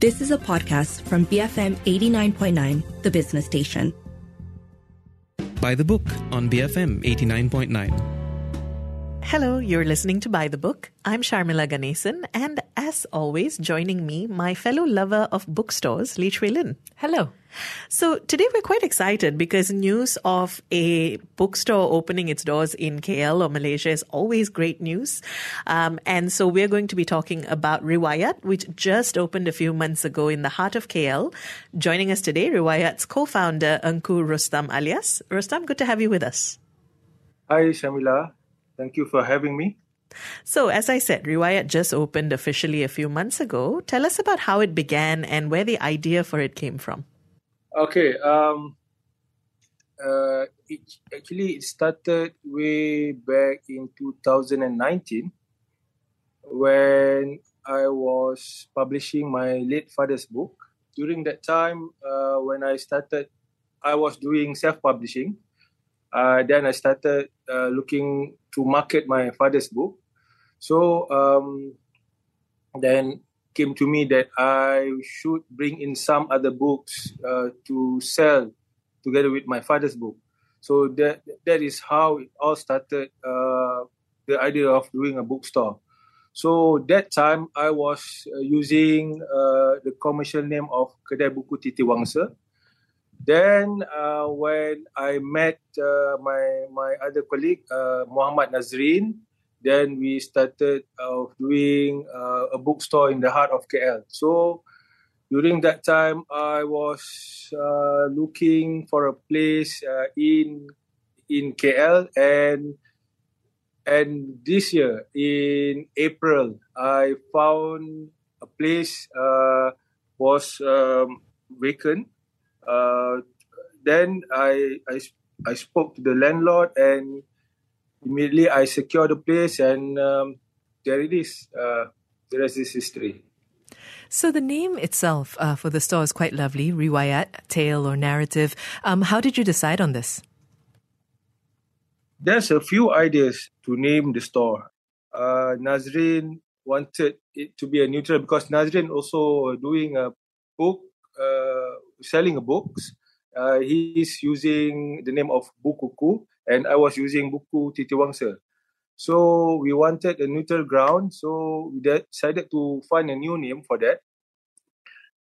This is a podcast from BFM 89.9, the business station. By the book on BFM 89.9. Hello, you're listening to By the Book. I'm Sharmila Ganesan, and as always, joining me, my fellow lover of bookstores, Lee Chui Lin. Hello. So today we're quite excited because news of a bookstore opening its doors in KL or Malaysia is always great news. Um, and so we're going to be talking about Riwayat, which just opened a few months ago in the heart of KL. Joining us today, Riwayat's co-founder, Engku Roestam Alias. Roestam, good to have you with us. Hi, Sharmila. Thank you for having me. So, as I said, Riwayat just opened officially a few months ago. Tell us about how it began and where the idea for it came from. Okay. Um, uh, it, actually, it started way back in 2019 when I was publishing my late father's book. During that time, uh, when I started, I was doing self publishing. Uh, then I started uh, looking to market my father's book. So um, then came to me that I should bring in some other books uh, to sell together with my father's book. So that that is how it all started. Uh, the idea of doing a bookstore. So that time I was uh, using uh, the commercial name of Kedai Buku Titi Wangsa. Then uh, when I met uh, my my other colleague uh, Muhammad Nazrin, then we started uh, doing uh, a bookstore in the heart of KL. So during that time, I was uh, looking for a place in in KL and and this year in April, I found a place was um, vacant uh, then I, I I spoke to the landlord and immediately I secured the place and um, there it is. Uh, the rest is history. So the name itself uh, for the store is quite lovely, riwayat, tale or narrative. Um, how did you decide on this? There's a few ideas to name the store. Uh, Nazrin wanted it to be a neutral because Nazrin also doing a book selling books. Uh, he's using the name of Bukuku, and I was using Buku Titiwangsa. So we wanted a neutral ground. So we decided to find a new name for that.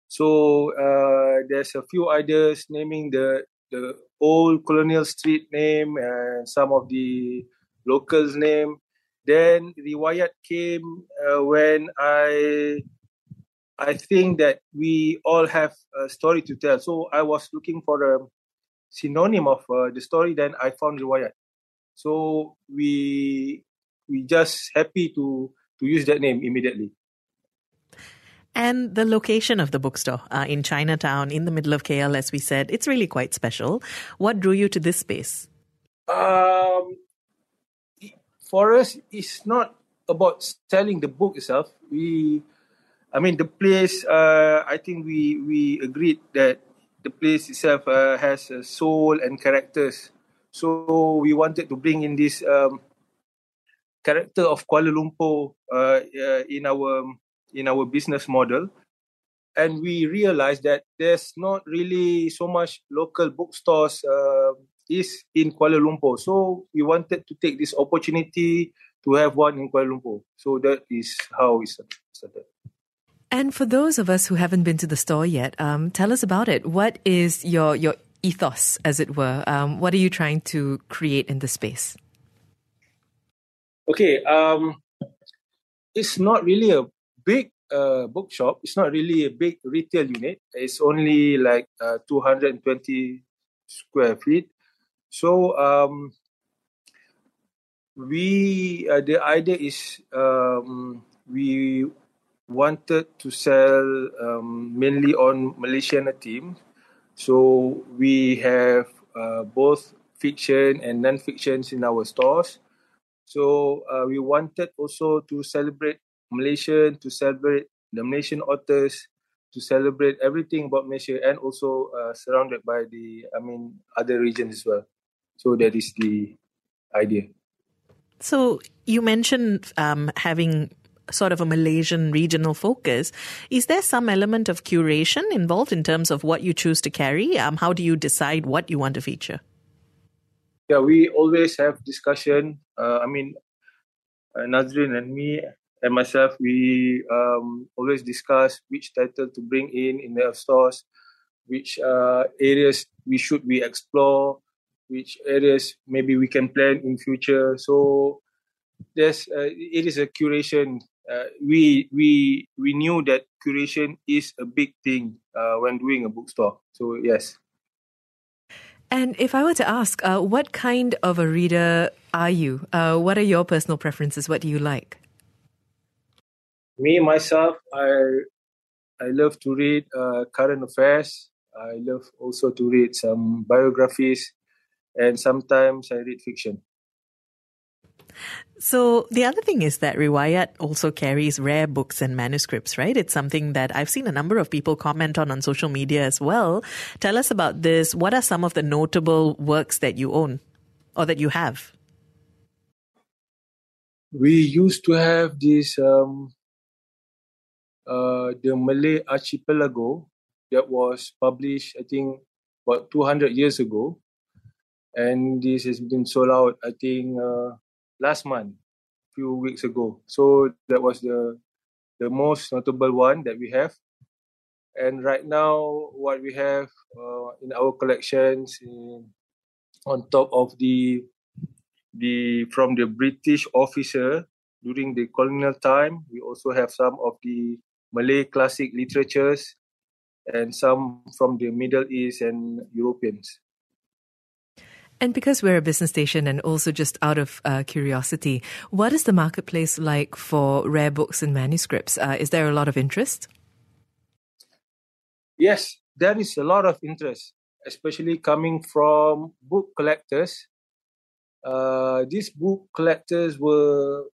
So uh, there's a few ideas naming the the old colonial street name and some of the locals name. Then Riwayat came uh, when I I think that we all have a story to tell. So I was looking for a synonym of uh, the story. Then I found riwayat. So we we just happy to to use that name immediately. And the location of the bookstore uh, in Chinatown, in the middle of KL, as we said, it's really quite special. What drew you to this space? Um, for us, it's not about selling the book itself. We I mean, the place. Uh, I think we we agreed that the place itself uh, has a soul and characters. So we wanted to bring in this um, character of Kuala Lumpur uh, uh, in our in our business model, and we realized that there's not really so much local bookstores uh, is in Kuala Lumpur. So we wanted to take this opportunity to have one in Kuala Lumpur. So that is how we started. And for those of us who haven't been to the store yet, um, tell us about it. What is your your ethos, as it were? Um, what are you trying to create in the space? Okay, um, it's not really a big uh, bookshop. It's not really a big retail unit. It's only like uh, 220 square feet. So um, we uh, the idea is um, we wanted to sell um, mainly on Malaysian team. So we have uh, both fiction and non-fictions in our stores. So uh, we wanted also to celebrate Malaysian, to celebrate the Malaysian authors, to celebrate everything about Malaysia, and also uh, surrounded by the, I mean, other regions as well. So that is the idea. So you mentioned um, having sort of a Malaysian regional focus, is there some element of curation involved in terms of what you choose to carry? Um, how do you decide what you want to feature? Yeah, we always have discussion. Uh, I mean, uh, Nazrin and me and myself, we um, always discuss which title to bring in in the stores, which uh, areas we should we explore, which areas maybe we can plan in future. So there's uh, it is a curation. Uh, we we we knew that curation is a big thing uh, when doing a bookstore. So yes. And if I were to ask, uh, what kind of a reader are you? Uh, what are your personal preferences? What do you like? Me myself, I I love to read uh, current affairs. I love also to read some biographies, and sometimes I read fiction. So the other thing is that Riwayat also carries rare books and manuscripts, right? It's something that I've seen a number of people comment on on social media as well. Tell us about this. What are some of the notable works that you own or that you have? We used to have this um, uh, the Malay Archipelago that was published, I think, about 200 years ago. And this has been sold out, I think, uh, last month, a few weeks ago. So that was the the most notable one that we have. And right now, what we have uh, in our collections, in, on top of the the from the British officer during the colonial time, we also have some of the Malay classic literatures and some from the Middle East and Europeans. And because we're a business station and also just out of uh, curiosity, what is the marketplace like for rare books and manuscripts? Uh, is there a lot of interest? Yes, there is a lot of interest, especially coming from book collectors. Uh, these book collectors were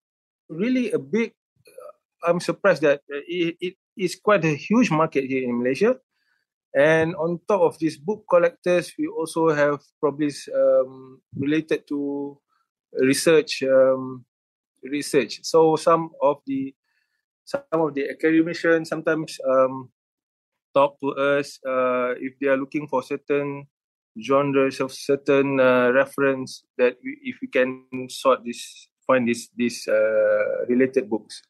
really a big. Uh, I'm surprised that it, it is quite a huge market here in Malaysia and on top of these book collectors, we also have probably um, related to research. Um, research. So some of the some of the academicians sometimes um, talk to us uh, if they are looking for certain genres of certain uh, reference that we, if we can sort this find this this uh, related books.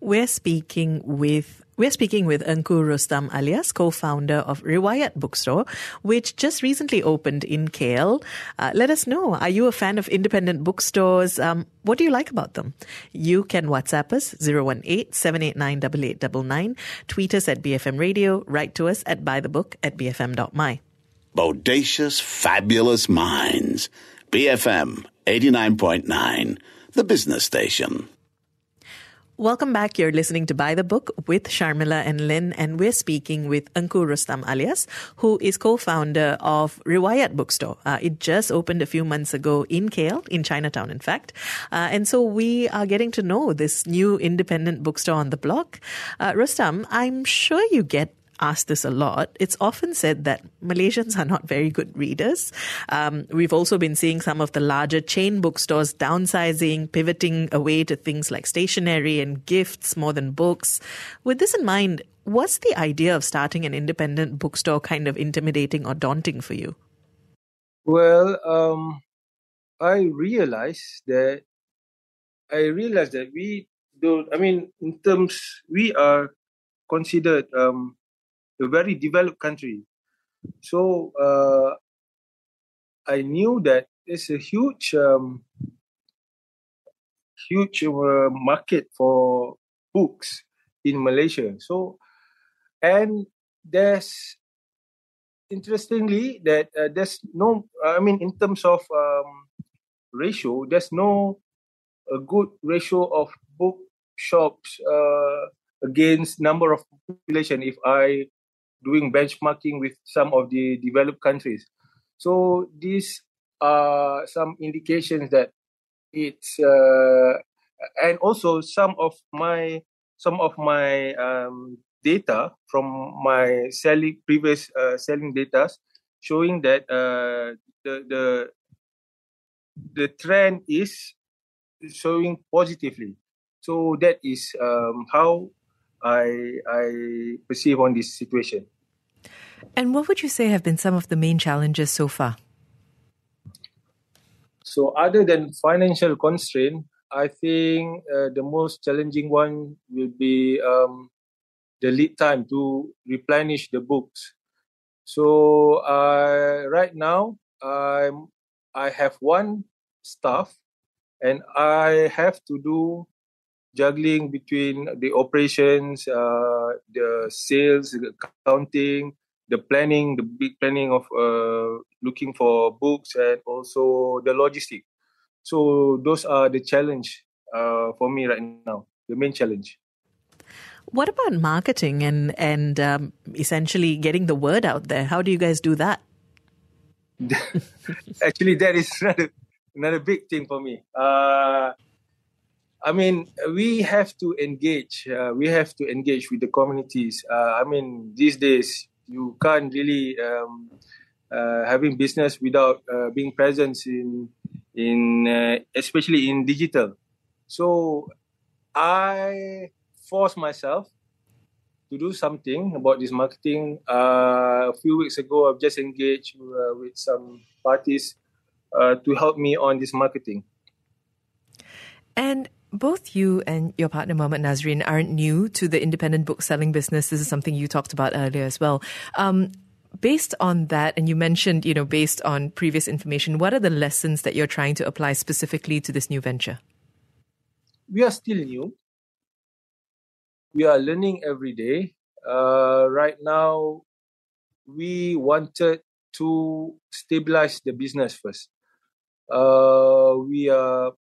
We're speaking with we're speaking with Engku Roestam Alias co-founder of Riwayat Bookstore, which just recently opened in KL. Uh, let us know. Are you a fan of independent bookstores? Um, what do you like about them? You can WhatsApp us 018-789-8899, tweet us at BFM Radio, write to us at buythebook at bfm.my. Bodacious, fabulous minds. BFM 89.9, the business station. Welcome back. You're listening to By the Book with Sharmila and Lin, and we're speaking with Engku Roestam Alias, who is co-founder of Riwayat Bookstore. Uh, it just opened a few months ago in KL, in Chinatown, in fact. Uh, and so we are getting to know this new independent bookstore on the block. Uh, Roestam, I'm sure you get asked this a lot. It's often said that Malaysians are not very good readers. Um, we've also been seeing some of the larger chain bookstores downsizing, pivoting away to things like stationery and gifts more than books. With this in mind, was the idea of starting an independent bookstore kind of intimidating or daunting for you? Well, um, I realized that I realized that we don't. I mean, in terms, we are considered um, a very developed country. So uh, I knew that there's a huge, um, huge uh, market for books in Malaysia. So, and there's interestingly that uh, there's no, I mean, in terms of um, ratio, there's no a good ratio of book shops uh, against number of population. If I doing benchmarking with some of the developed countries. So these are some indications that it's uh, and also some of my some of my um, data from my selling previous uh, selling data showing that uh, the the the trend is showing positively. So that is um, how I I perceive on this situation. And what would you say have been some of the main challenges so far? So other than financial constraint, I think uh, the most challenging one will be um, the lead time to replenish the books. So uh, right now, I'm I have one staff, and I have to do juggling between the operations, uh, the sales, the accounting, the planning, the big planning of uh, looking for books, and also the logistic. So those are the challenge uh, for me right now. The main challenge. What about marketing and and um, essentially getting the word out there? How do you guys do that? Actually, that is another another big thing for me. Uh, I mean, we have to engage. Uh, we have to engage with the communities. Uh, I mean, these days you can't really um, uh, having business without uh, being present in in uh, especially in digital. So I force myself to do something about this marketing. Uh, a few weeks ago, I've just engaged with some parties to help me on this marketing. And both you and your partner Muhammad Nazrin aren't new to the independent book selling business. This is something you talked about earlier as well. Um, based on that, and you mentioned, you know, based on previous information, what are the lessons that you're trying to apply specifically to this new venture? We are still new we are learning every day. Uh, right now, we wanted to stabilize the business first. Uh, we are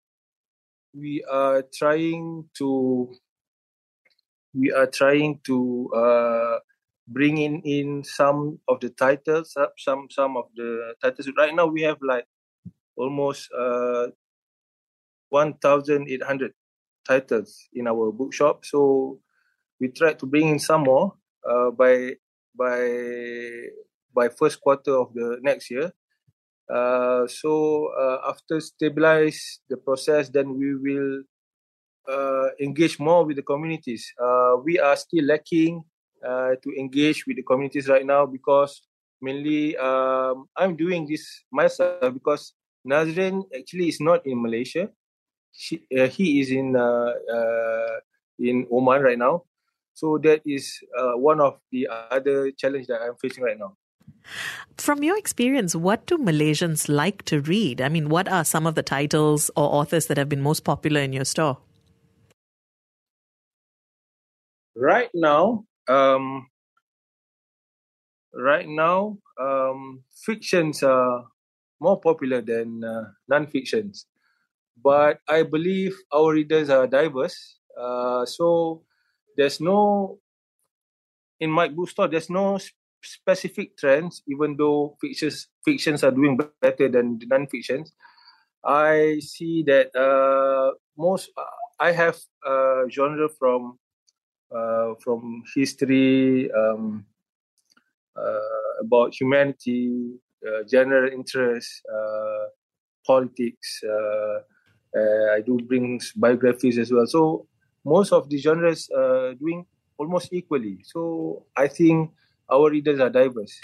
we are trying to we are trying to uh, bring in in some of the titles, uh, some some of the titles. Right now, we have like almost uh, one thousand eight hundred titles in our bookshop. So we try to bring in some more uh, by by by first quarter of the next year. Uh, so uh, after stabilize the process, then we will uh, engage more with the communities. Uh, we are still lacking uh, to engage with the communities right now because mainly um, I'm doing this myself because Nazrin actually is not in Malaysia. She, he is in in Oman right now. So that is uh, one of the other challenge that I'm facing right now. From your experience, what do Malaysians like to read? I mean, what are some of the titles or authors that have been most popular in your store? Right now, um, right now, um, fictions are more popular than uh, non-fictions. But I believe our readers are diverse. Uh, so there's no in my bookstore there's no specific trends even though fictions fictions are doing better than the non-fictions i see that uh, most i have a genre from uh, from history um, uh, about humanity uh, general interest uh, politics i do bring biographies as well so most of the genres doing almost equally. So I think our readers are diverse.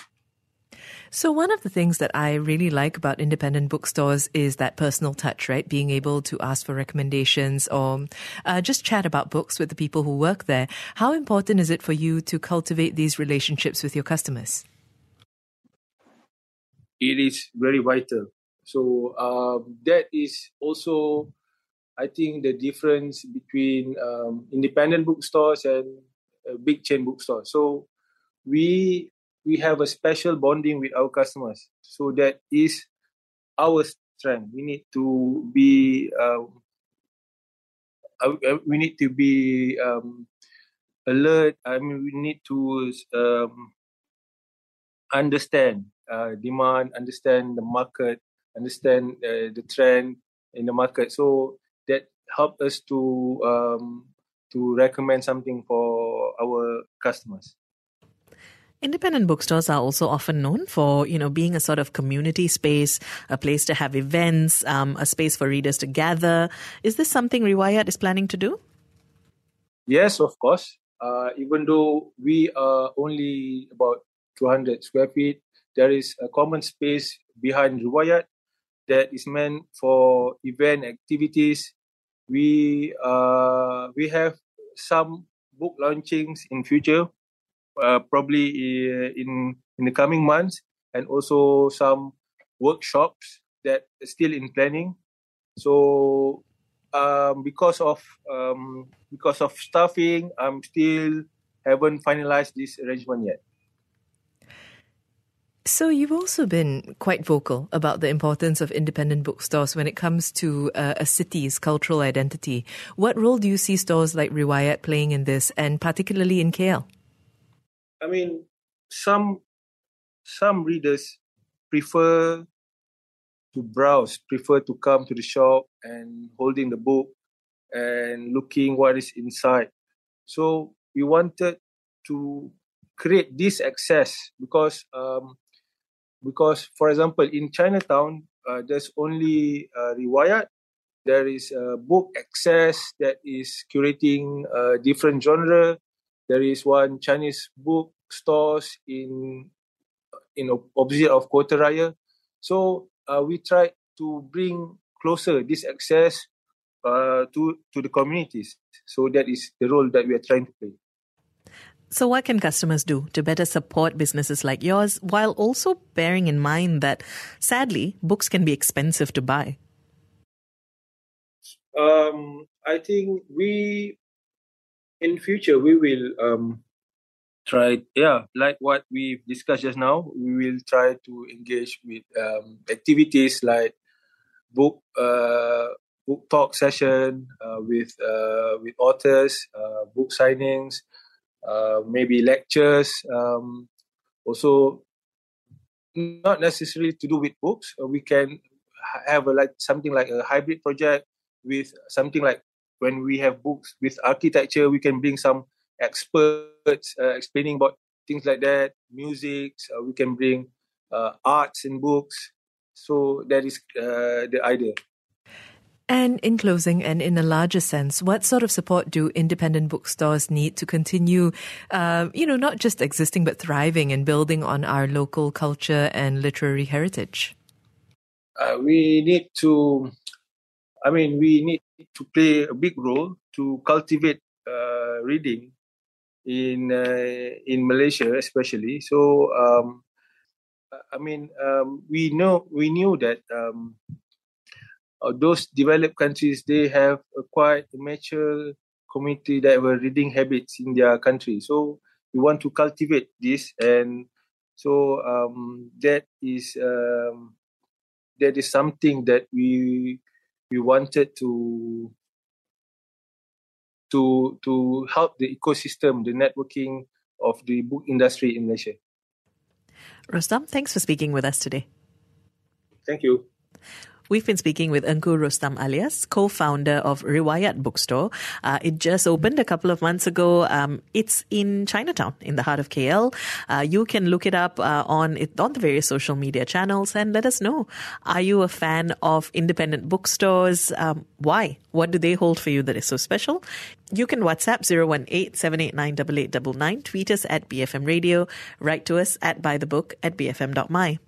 So, one of the things that I really like about independent bookstores is that personal touch, right? Being able to ask for recommendations or uh, just chat about books with the people who work there. How important is it for you to cultivate these relationships with your customers? It is very vital. So, um, that is also I think the difference between um, independent bookstores and uh, big chain bookstores. So we we have a special bonding with our customers. So that is our strength. We need to be um, uh, uh, we need to be um, alert. I mean, we need to um, understand uh, demand, understand the market, understand uh, the trend in the market. So that help us to um, to recommend something for our customers. Independent bookstores are also often known for, you know, being a sort of community space, a place to have events, um, a space for readers to gather. Is this something Riwayat is planning to do? yes, of course. Uh, even though we are only about 200 square feet, there is a common space behind Riwayat that is meant for event activities. We uh, we have some book launchings in future, probably in in the coming months, and also some workshops that are still in planning. So um, because of um, because of staffing, I'm still haven't finalized this arrangement yet. So you've also been quite vocal about the importance of independent bookstores when it comes to uh, a city's cultural identity. What role do you see stores like Riwayat playing in this, and particularly in KL? I mean, some some readers prefer to browse, prefer to come to the shop and holding the book and looking what is inside. So we wanted to create this access because um, because for example in Chinatown uh, there's only uh, riwayat there is a book access that is curating a different genre there is one Chinese book stores in in opposite of Kota Raya so uh, we try to bring closer this access uh, to to the communities. So that is the role that we are trying to play. So, what can customers do to better support businesses like yours while also bearing in mind that sadly, books can be expensive to buy? Um, I think we, in future, we will um, try yeah like what we've discussed just now we will try to engage with um, activities like book uh, book talk session uh, with uh, with authors uh, book signings uh, maybe lectures um, also not necessarily to do with books. We can have a, like something like a hybrid project with something like when we have books with architecture we can bring some experts uh, explaining about things like that, music. Uh, we can bring uh, arts and books. So that is uh, the idea. And in closing, and in a larger sense, what sort of support do independent bookstores need to continue, uh, you know, not just existing but thriving and building on our local culture and literary heritage? Uh, we need to, I mean, we need to play a big role to cultivate uh, reading in uh, in Malaysia especially. So um, I mean um, we know we knew that um, uh, those developed countries they have a quite mature community that were reading habits in their country. So we want to cultivate this and so um, that is um, that is something that we we wanted to to to help the ecosystem, the networking of the book industry in Malaysia. Roestam, thanks for speaking with us today. Thank you. We've been speaking with Engku Roestam Alias, co-founder of Riwayat Bookstore. Uh, it just opened a couple of months ago. Um, it's in Chinatown, in the heart of KL. Uh, you can look it up uh, on it, on the various social media channels and let us know. Are you a fan of independent bookstores? Um, why? What do they hold for you that is so special? You can WhatsApp 018-789-8899, tweet us at BFM Radio, write to us at buythebook at bfm.my.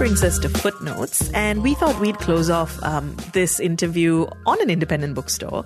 brings us to footnotes, and we thought we'd close off um, this interview on an independent bookstore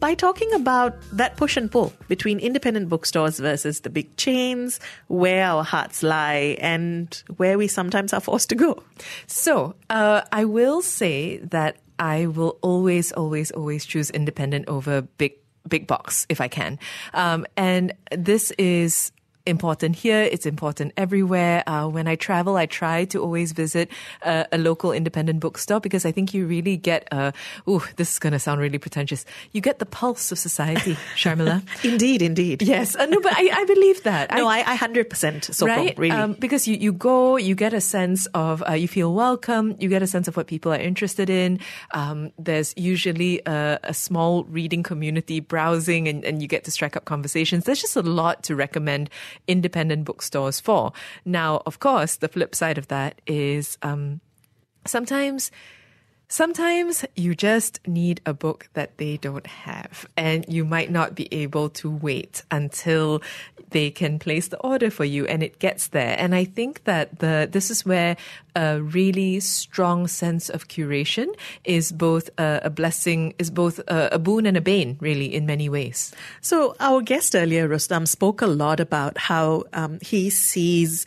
by talking about that push and pull between independent bookstores versus the big chains, where our hearts lie, and where we sometimes are forced to go. So, uh, I will say that I will always, always, always choose independent over big big box if I can. Um, and this is important here. It's important everywhere. Uh, when I travel, I try to always visit a, a local independent bookstore because I think you really get a, ooh, this is going to sound really pretentious. You get the pulse of society, Sharmila. indeed, indeed. Yes. Uh, no, but I, I believe that. no, I, I 100% support, right? really. Um, because you, you go, you get a sense of, uh, you feel welcome, you get a sense of what people are interested in. Um, there's usually a, a, small reading community browsing and, and you get to strike up conversations. There's just a lot to recommend independent bookstores for. Now, of course, the flip side of that is um, sometimes Sometimes you just need a book that they don't have, and you might not be able to wait until they can place the order for you and it gets there. And I think that the this is where a really strong sense of curation is both a, a blessing, is both a, a boon and a bane, really, in many ways. So our guest earlier, Roestam, spoke a lot about how um, he sees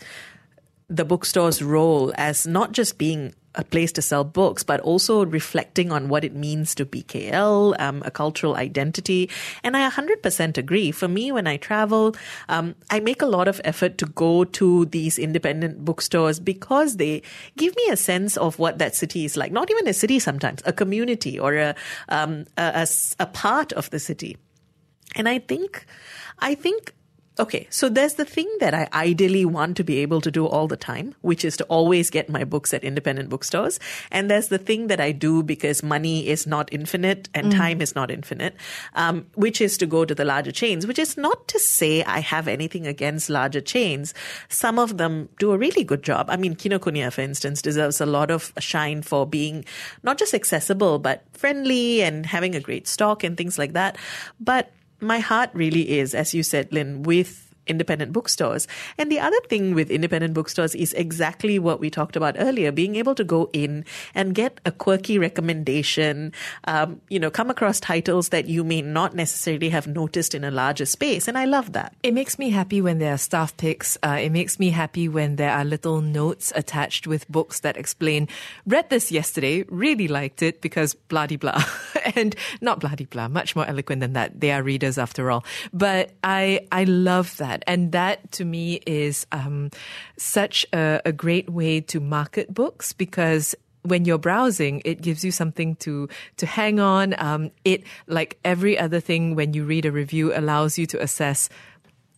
the bookstore's role as not just being a place to sell books, but also reflecting on what it means to be KL, um, a cultural identity. And I 100% agree. For me, when I travel, um, I make a lot of effort to go to these independent bookstores because they give me a sense of what that city is like. Not even a city sometimes, a community or a, um, a, a, a part of the city. And I think, I think Okay, so there's the thing that I ideally want to be able to do all the time, which is to always get my books at independent bookstores. And there's the thing that I do because money is not infinite and mm. time is not infinite, um, which is to go to the larger chains, which is not to say I have anything against larger chains. Some of them do a really good job. I mean, Kinokuniya, for instance, deserves a lot of shine for being not just accessible, but friendly and having a great stock and things like that. But my heart really is, as you said, Lin, with independent bookstores. And the other thing with independent bookstores is exactly what we talked about earlier, being able to go in and get a quirky recommendation, um, you know, come across titles that you may not necessarily have noticed in a larger space. And I love that. It makes me happy when there are staff picks. Uh, it makes me happy when there are little notes attached with books that explain, read this yesterday, really liked it because blah blah. and not blah blah, much more eloquent than that. They are readers after all. But I, I love that that. And that to me is um, such a, a great way to market books because when you're browsing, it gives you something to to hang on. Um, it, like every other thing, when you read a review, allows you to assess.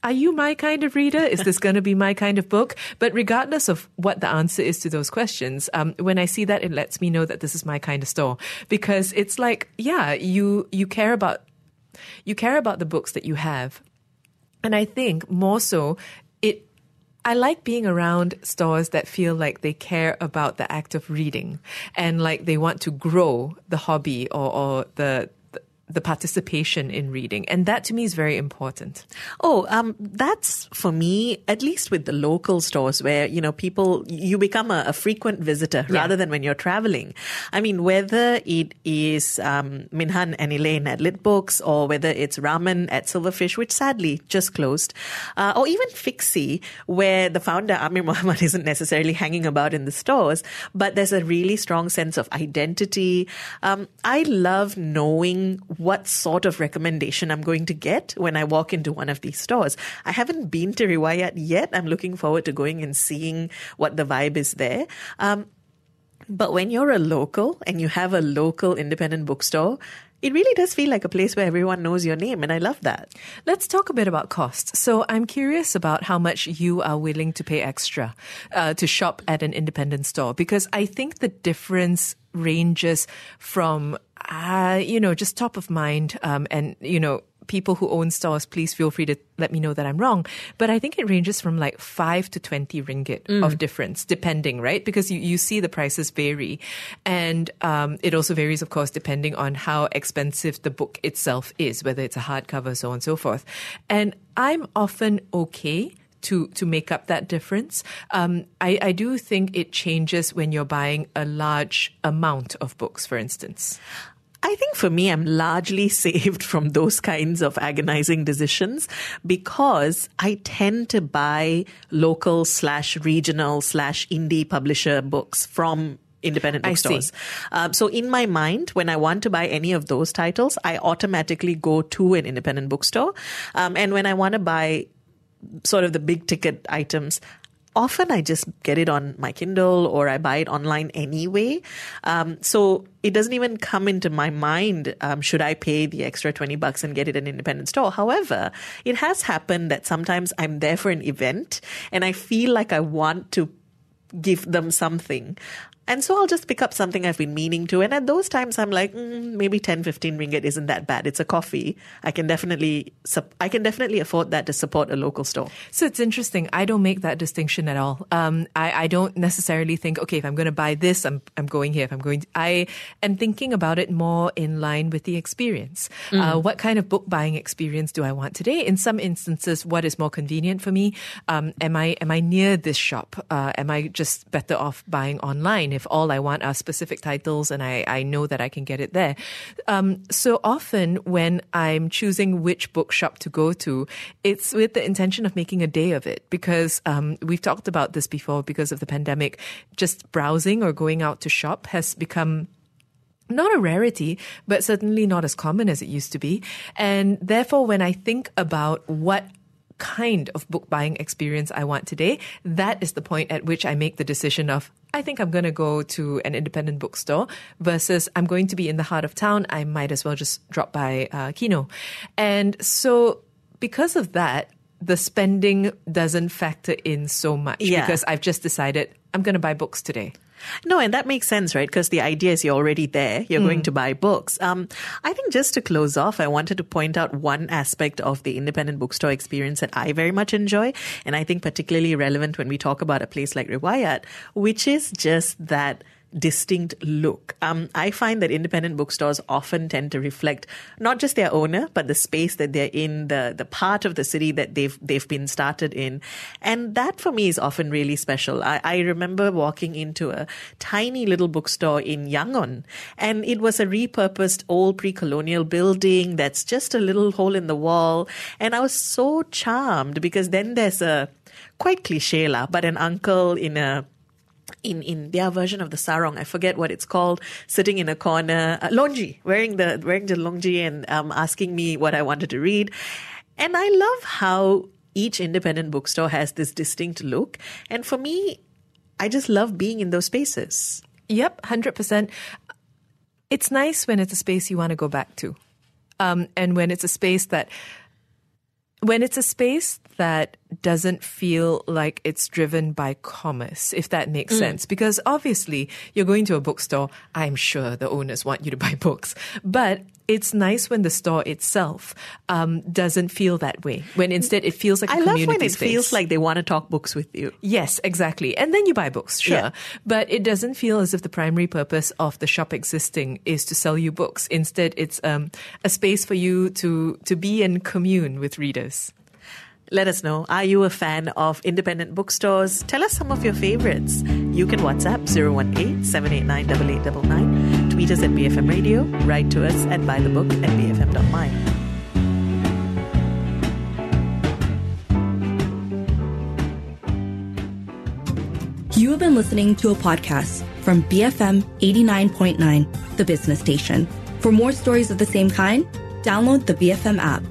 Are you my kind of reader? Is this going to be my kind of book? But regardless of what the answer is to those questions, um, when I see that, it lets me know that this is my kind of store because it's like, yeah, you you care about you care about the books that you have, and I think more so, it I like being around stores that feel like they care about the act of reading and like they want to grow the hobby or, or the the participation in reading. And that to me is very important. Oh, um, that's for me, at least with the local stores where, you know, people, you become a, a frequent visitor yeah. rather than when you're traveling. I mean, whether it is um, Minhan and Elaine at Lit Books or whether it's Raman at Silverfish, which sadly just closed, uh, or even Fixi, where the founder, Amir Muhammad, isn't necessarily hanging about in the stores, but there's a really strong sense of identity. Um, I love knowing what sort of recommendation I'm going to get when I walk into one of these stores. I haven't been to Riwayat yet. I'm looking forward to going and seeing what the vibe is there. Um, but when you're a local and you have a local independent bookstore, it really does feel like a place where everyone knows your name, and I love that. Let's talk a bit about costs. So I'm curious about how much you are willing to pay extra uh, to shop at an independent store, because I think the difference ranges from, uh, you know, just top of mind um, and, you know, people who own stores, please feel free to let me know that I'm wrong. But I think it ranges from like five to 20 ringgit mm. of difference, depending, right? Because you, you see the prices vary. And um, it also varies, of course, depending on how expensive the book itself is, whether it's a hardcover, so on and so forth. And I'm often okay to to make up that difference. Um, I, I do think it changes when you're buying a large amount of books, for instance. I think for me, I'm largely saved from those kinds of agonizing decisions because I tend to buy local slash regional slash indie publisher books from independent bookstores. Um, so in my mind, when I want to buy any of those titles, I automatically go to an independent bookstore. Um, and when I want to buy sort of the big ticket items, often I just get it on my Kindle or I buy it online anyway. Um, so it doesn't even come into my mind, um, should I pay the extra 20 bucks and get it at an independent store? However, it has happened that sometimes I'm there for an event and I feel like I want to give them something. And so I'll just pick up something I've been meaning to. And at those times, I'm like, mm, maybe 10, 15 ringgit isn't that bad. It's a coffee. I can definitely, I can definitely afford that to support a local store. So it's interesting. I don't make that distinction at all. Um, I, I don't necessarily think, okay, if I'm going to buy this, I'm, I'm going here. If I'm going, to, I am thinking about it more in line with the experience. Mm. Uh, what kind of book buying experience do I want today? In some instances, what is more convenient for me? Um, am I, am I near this shop? Uh, am I just better off buying online? If all I want are specific titles and I, I know that I can get it there. Um, so often when I'm choosing which bookshop to go to, it's with the intention of making a day of it because um, we've talked about this before because of the pandemic. Just browsing or going out to shop has become not a rarity, but certainly not as common as it used to be. And therefore, when I think about what kind of book buying experience I want today, that is the point at which I make the decision of, I think I'm going to go to an independent bookstore versus I'm going to be in the heart of town. I might as well just drop by uh, Kino. And so because of that, the spending doesn't factor in so much yeah. because I've just decided I'm going to buy books today. No, and that makes sense, right? Because the idea is you're already there. You're mm. going to buy books. Um, I think just to close off, I wanted to point out one aspect of the independent bookstore experience that I very much enjoy. And I think particularly relevant when we talk about a place like Riwayat, which is just that distinct look. Um, I find that independent bookstores often tend to reflect not just their owner, but the space that they're in, the the part of the city that they've they've been started in, and that for me is often really special. I, I remember walking into a tiny little bookstore in Yangon, and it was a repurposed old pre-colonial building that's just a little hole in the wall, and I was so charmed because then there's a quite cliche lah, but an uncle in a in in their version of the sarong, I forget what it's called, sitting in a corner, uh, longyi, wearing the wearing the longyi and um, asking me what I wanted to read. And I love how each independent bookstore has this distinct look. And for me, I just love being in those spaces. Yep, hundred percent. It's nice when it's a space you want to go back to, um, and when it's a space that when it's a space that doesn't feel like it's driven by commerce, if that makes mm. sense. Because obviously, you're going to a bookstore, I'm sure the owners want you to buy books. But it's nice when the store itself um, doesn't feel that way. When instead it feels like a I community love when it space. feels like they want to talk books with you. Yes, exactly. And then you buy books, sure. Yeah. But it doesn't feel as if the primary purpose of the shop existing is to sell you books. Instead, it's um, a space for you to to be and commune with readers. Let us know. Are you a fan of independent bookstores? Tell us some of your favorites. You can WhatsApp 018 789 8899, tweet us at BFM Radio, write to us at buythebook at bfm.my. You have been listening to a podcast from BFM 89.9, the business station. For more stories of the same kind, download the BFM app.